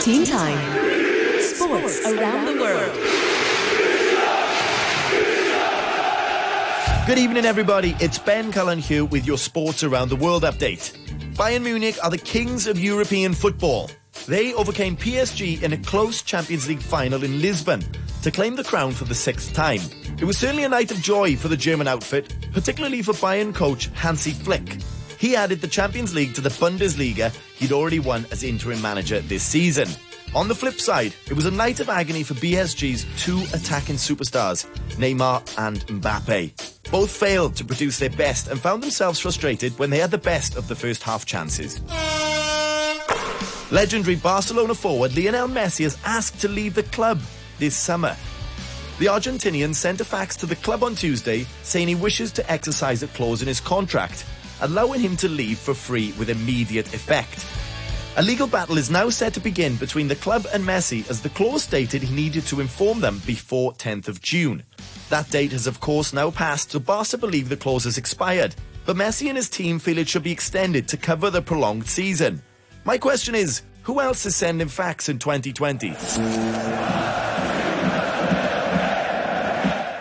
Team Time. Sports around the world. Good evening, everybody. It's Ben Cullen-Hugh with your Sports Around the World update. Bayern Munich are the kings of European football. They overcame PSG in a close Champions League final in Lisbon to claim the crown for the sixth time. It was certainly a night of joy for the German outfit, particularly for Bayern coach Hansi Flick. He added the Champions League to the Bundesliga he'd already won as interim manager this season. On the flip side, it was a night of agony for PSG's two attacking superstars, Neymar and Mbappe. Both failed to produce their best and found themselves frustrated when they had the best of the first half chances. Legendary Barcelona forward Lionel Messi has asked to leave the club this summer. The Argentinian sent a fax to the club on Tuesday saying he wishes to exercise a clause in his contract, allowing him to leave for free with immediate effect. A legal battle is now set to begin between the club and Messi as the clause stated he needed to inform them before 10th of June. That date has of course now passed, so Barca believe the clause has expired. But Messi and his team feel it should be extended to cover the prolonged season. My question is, who else is sending fax in 2020?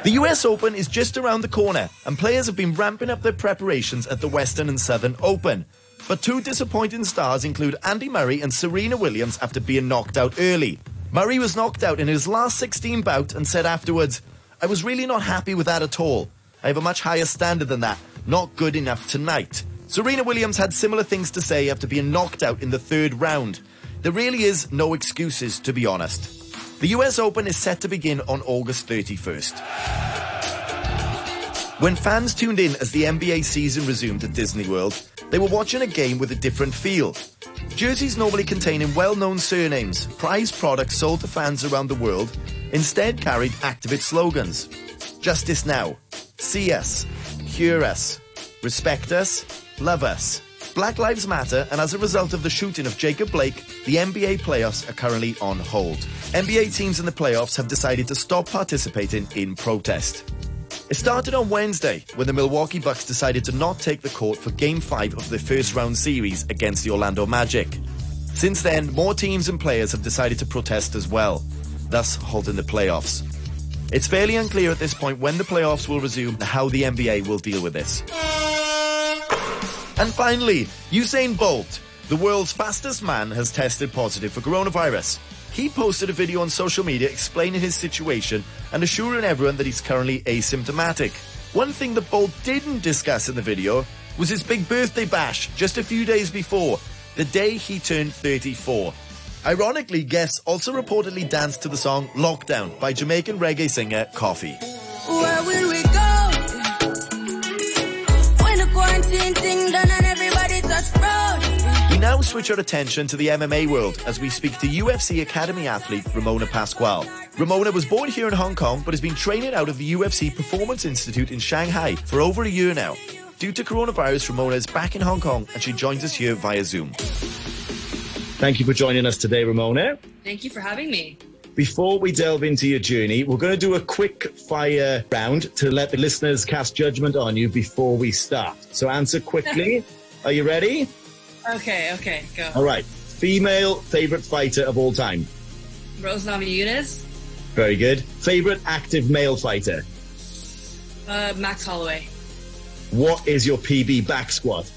The US Open is just around the corner, and players have been ramping up their preparations at the Western and Southern Open. But two disappointing stars include Andy Murray and Serena Williams after being knocked out early. Murray was knocked out in his last 16 bout and said afterwards, I was really not happy with that at all. I have a much higher standard than that. Not good enough tonight. Serena Williams had similar things to say after being knocked out in the third round. There really is no excuses, to be honest. The US Open is set to begin on August 31st. When fans tuned in as the NBA season resumed at Disney World, they were watching a game with a different feel. Jerseys normally containing well-known surnames, prized products sold to fans around the world, instead carried activist slogans. Justice Now, See Us, Hear Us, Respect Us, Love Us. Black Lives Matter, and as a result of the shooting of Jacob Blake, the NBA playoffs are currently on hold. NBA teams in the playoffs have decided to stop participating in protest. It started on Wednesday when the Milwaukee Bucks decided to not take the court for Game 5 of their first round series against the Orlando Magic. Since then, more teams and players have decided to protest as well, thus halting the playoffs. It's fairly unclear at this point when the playoffs will resume and how the NBA will deal with this. And finally, Usain Bolt, the world's fastest man, has tested positive for coronavirus. He posted a video on social media explaining his situation and assuring everyone that he's currently asymptomatic. One thing that Bolt didn't discuss in the video was his big birthday bash just a few days before, the day he turned 34. Ironically, guests also reportedly danced to the song Lockdown by Jamaican reggae singer Koffee. Switch our attention to the MMA world as we speak to UFC Academy athlete Ramona Pascual. Ramona was born here in Hong Kong but has been training out of the UFC Performance Institute in Shanghai for over a year now. Due to coronavirus, Ramona is back in Hong Kong and she joins us here via Zoom. Thank you for joining us today, Ramona. Thank you for having me. Before we delve into your journey, we're going to do a quick fire round to let the listeners cast judgment on you before we start. So answer quickly. Are you ready? Okay, okay, go. All right. Female favorite fighter of all time. Rose Namajunas, Very good. Favorite active male fighter. uh, Max Holloway. What is your PB back squat?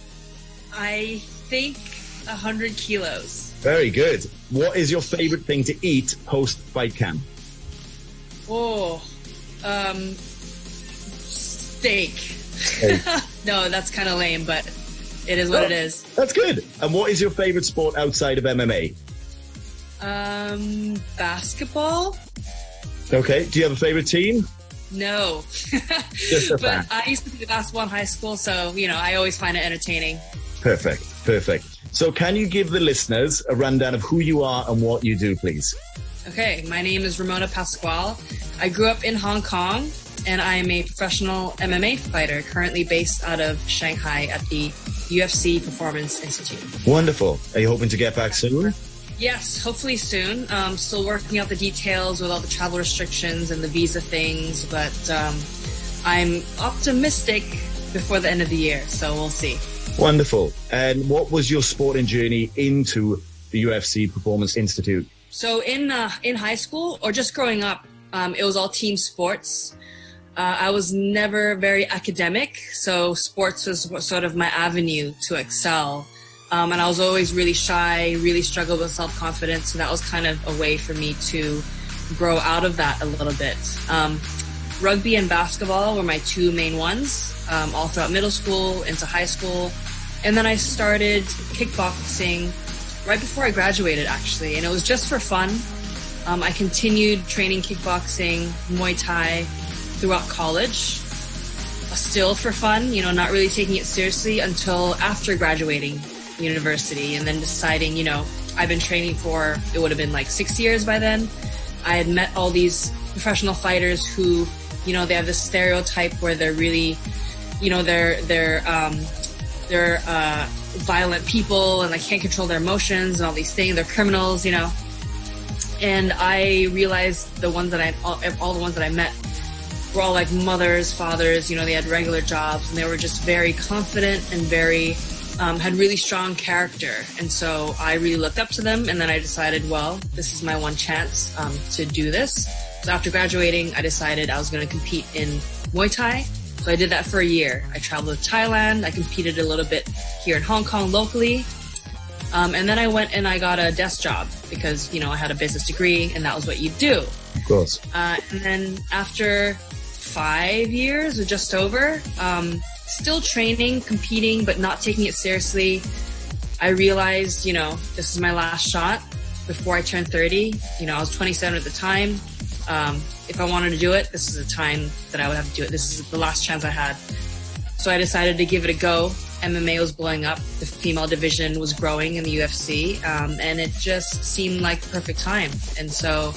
I think 100 kilos. Very good. What is your favorite thing to eat post fight camp? Oh, um, steak. Steak. no, that's kind of lame, but it is what it is. That's good. And what is your favorite sport outside of MMA? Um, basketball? Okay. Do you have a favorite team? No. But fan. I used to play basketball in high school, so, you know, I always find it entertaining. Perfect. Perfect. So can you give the listeners a rundown of who you are and what you do, please? Okay, my name is Ramona Pascual. I grew up in Hong Kong and I am a professional MMA fighter currently based out of Shanghai at the UFC Performance Institute. Wonderful. Are you hoping to get back soon? Yes, hopefully soon. Um, still working out the details with all the travel restrictions and the visa things, but um, I'm optimistic before the end of the year, so we'll see. Wonderful. And what was your sporting journey into the UFC Performance Institute? So in uh, in high school or just growing up, um, it was all team sports. Uh, I was never very academic, so sports was sort of my avenue to excel. Um, and I was always really shy, really struggled with self confidence. So that was kind of a way for me to grow out of that a little bit. Um, rugby and basketball were my two main ones, um, all throughout middle school, into high school. And then I started kickboxing right before I graduated, actually. And it was just for fun. Um, I continued training kickboxing, Muay Thai throughout college, still for fun, you know, not really taking it seriously until after graduating university and then deciding, you know, I've been training for, it would have been like six years by then. I had met all these professional fighters who, you know, they have this stereotype where they're really, you know, they're, they're, um, they're, uh, violent people and like can't control their emotions and all these things. They're criminals, you know. And I realized the ones that I, all, all the ones that I met were all like mothers, fathers, you know, they had regular jobs and they were just very confident and very um, had really strong character. And so I really looked up to them. And then I decided, well, this is my one chance um, to do this. So after graduating, I decided I was going to compete in Muay Thai. So I did that for a year. I traveled to Thailand. I competed a little bit here in Hong Kong locally. Um, and then I went and I got a desk job because, you know, I had a business degree and that was what you do. Of course. Uh, and then after five years or just over, um, still training, competing, but not taking it seriously. I realized, you know, this is my last shot before I turned 30. You know, I was 27 at the time. Um, if I wanted to do it, this is the time that I would have to do it. This is the last chance I had. So I decided to give it a go. MMA was blowing up. The female division was growing in the UFC. Um, and it just seemed like the perfect time. And so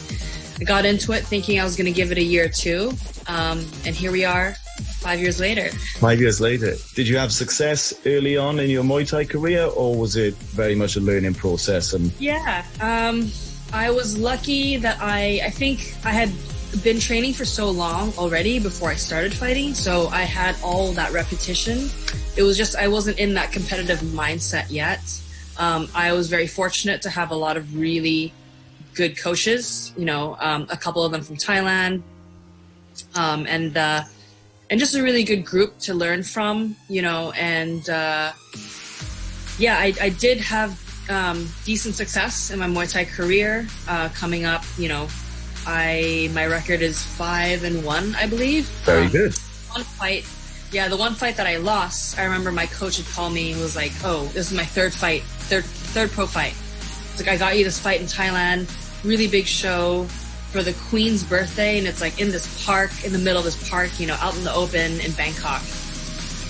I got into it thinking I was going to give it a year or two. Um, and here we are five years later. Five years later. Did you have success early on in your Muay Thai career, or was it very much a learning process? And yeah, um, I was lucky that I I think I had been training for so long already before I started fighting, so I had all that repetition. It was just I wasn't in that competitive mindset yet. Um, I was very fortunate to have a lot of really good coaches. You know, um, a couple of them from Thailand, um, and uh, and just a really good group to learn from, you know, and uh, yeah, I, I, did have um, decent success in my Muay Thai career. Uh, coming up, you know, I my record is five and one, I believe. Very um, good. One fight, yeah, the one fight that I lost, I remember my coach had called me and was like, "Oh, this is my third fight, third third pro fight." It's like I got you this fight in Thailand, really big show for the Queen's birthday, and it's like in this park, in the middle of this park, you know, out in the open in Bangkok.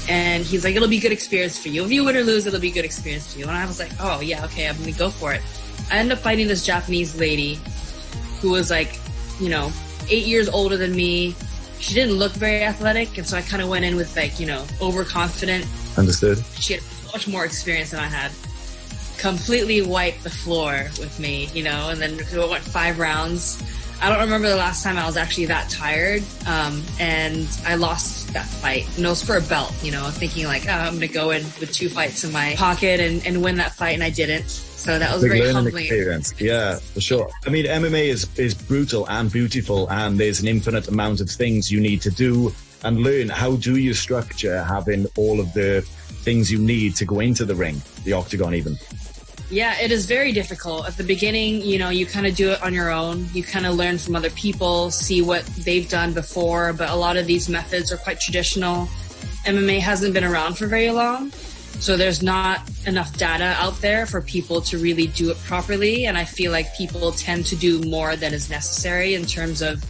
And he's like, it'll be a good experience for you. If you win or lose, it'll be a good experience for you. And I was like, oh yeah, okay, I'm gonna go for it. I end up fighting this Japanese lady who was like, you know, eight years older than me. She didn't look very athletic, and so I kind of went in with like, you know, overconfident. Understood. She had much more experience than I had. Completely wiped the floor with me, you know, and then we went five rounds I don't remember the last time I was actually that tired. Um, and I lost that fight. And it was for a belt, you know, thinking like, oh, I'm going to go in with two fights in my pocket and, and win that fight. And I didn't. So that was Big very humbling. Experience. Yeah, for sure. I mean, MMA is, is brutal and beautiful, and there's an infinite amount of things you need to do and learn. How do you structure having all of the things you need to go into the ring, the octagon even? Yeah, it is very difficult. At the beginning, you know, you kind of do it on your own. You kind of learn from other people, see what they've done before, but a lot of these methods are quite traditional. MMA hasn't been around for very long, so there's not enough data out there for people to really do it properly. And I feel like people tend to do more than is necessary in terms of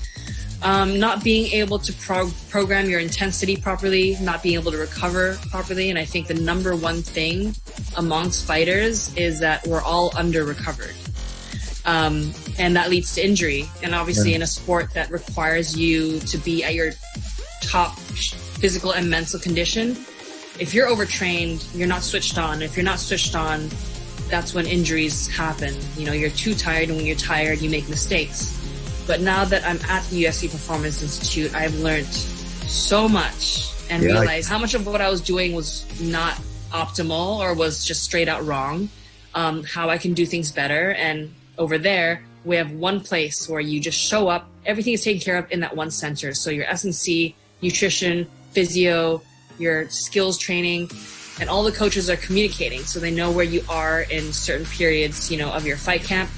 um, not being able to pro- program your intensity properly, not being able to recover properly. And I think the number one thing amongst fighters is that we're all under recovered. Um, and that leads to injury. And obviously, yeah. in a sport that requires you to be at your top physical and mental condition, if you're overtrained, you're not switched on. If you're not switched on, that's when injuries happen. You know, you're too tired, and when you're tired, you make mistakes. But now that I'm at the UFC Performance Institute, I've learned so much and yeah, realized how much of what I was doing was not optimal or was just straight out wrong. um, how I can do things better. And over there, we have one place where you just show up. Everything is taken care of in that one center. So your S&C, nutrition, physio, your skills training, and all the coaches are communicating so they know where you are in certain periods, you know, of your fight camp.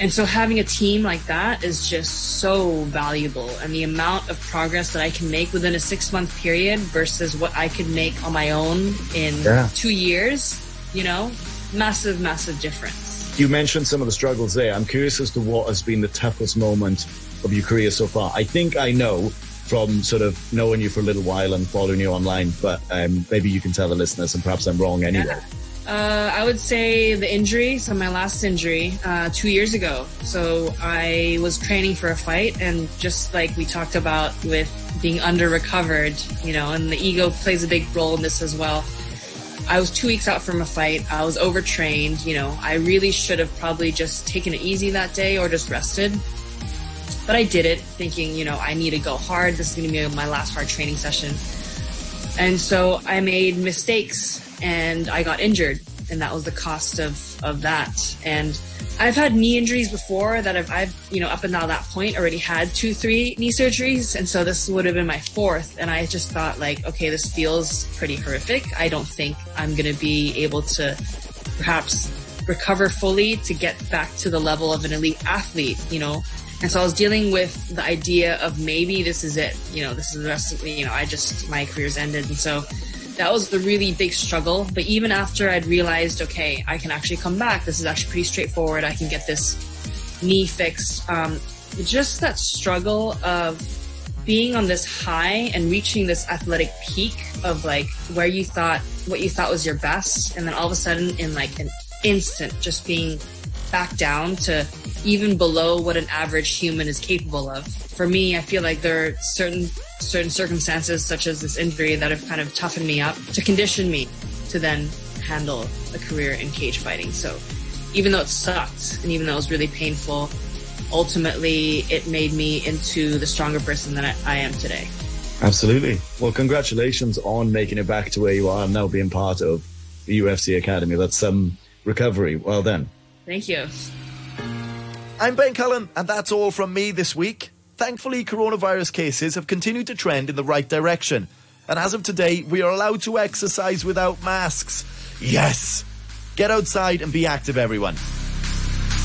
And so having a team like that is just so valuable. And the amount of progress that I can make within a six month period versus what I could make on my own in Yeah. two years, you know, massive, massive difference. You mentioned some of the struggles there. I'm curious as to what has been the toughest moment of your career so far. I think I know from sort of knowing you for a little while and following you online, but um, maybe you can tell the listeners, and perhaps I'm wrong anyway. Uh, I would say the injury, so my last injury, uh, two years ago. So I was training for a fight, and just like we talked about with being under recovered, you know, and the ego plays a big role in this as well. I was two weeks out from a fight. I was overtrained. You know, I really should have probably just taken it easy that day or just rested. But I did it thinking, you know, I need to go hard. This is going to be my last hard training session. And so I made mistakes and I got injured. And that was the cost of, of that. And I've had knee injuries before that I've, I've, you know, up until that point already had two, three knee surgeries. And so this would have been my fourth. And I just thought like, okay, this feels pretty horrific. I don't think I'm going to be able to perhaps recover fully to get back to the level of an elite athlete, you know? And so I was dealing with the idea of maybe this is it, you know, this is the rest of you know, I just, my career's ended. And so that was the really big struggle. But even after I'd realized, okay, I can actually come back, this is actually pretty straightforward, I can get this knee fixed. Um, just that struggle of being on this high and reaching this athletic peak of like where you thought what you thought was your best and then all of a sudden in like an instant just being back down to even below what an average human is capable of for me i feel like there are certain certain circumstances such as this injury that have kind of toughened me up to condition me to then handle a career in cage fighting so even though it sucked and even though it was really painful ultimately it made me into the stronger person that I, I am today. Absolutely. Well, congratulations on making it back to where you are and now being part of the UFC Academy. That's some recovery. Well done. Thank you. I'm Ben Cullen, and that's all from me this week. Thankfully, coronavirus cases have continued to trend in the right direction. And as of today, we are allowed to exercise without masks. Yes! Get outside and be active, everyone.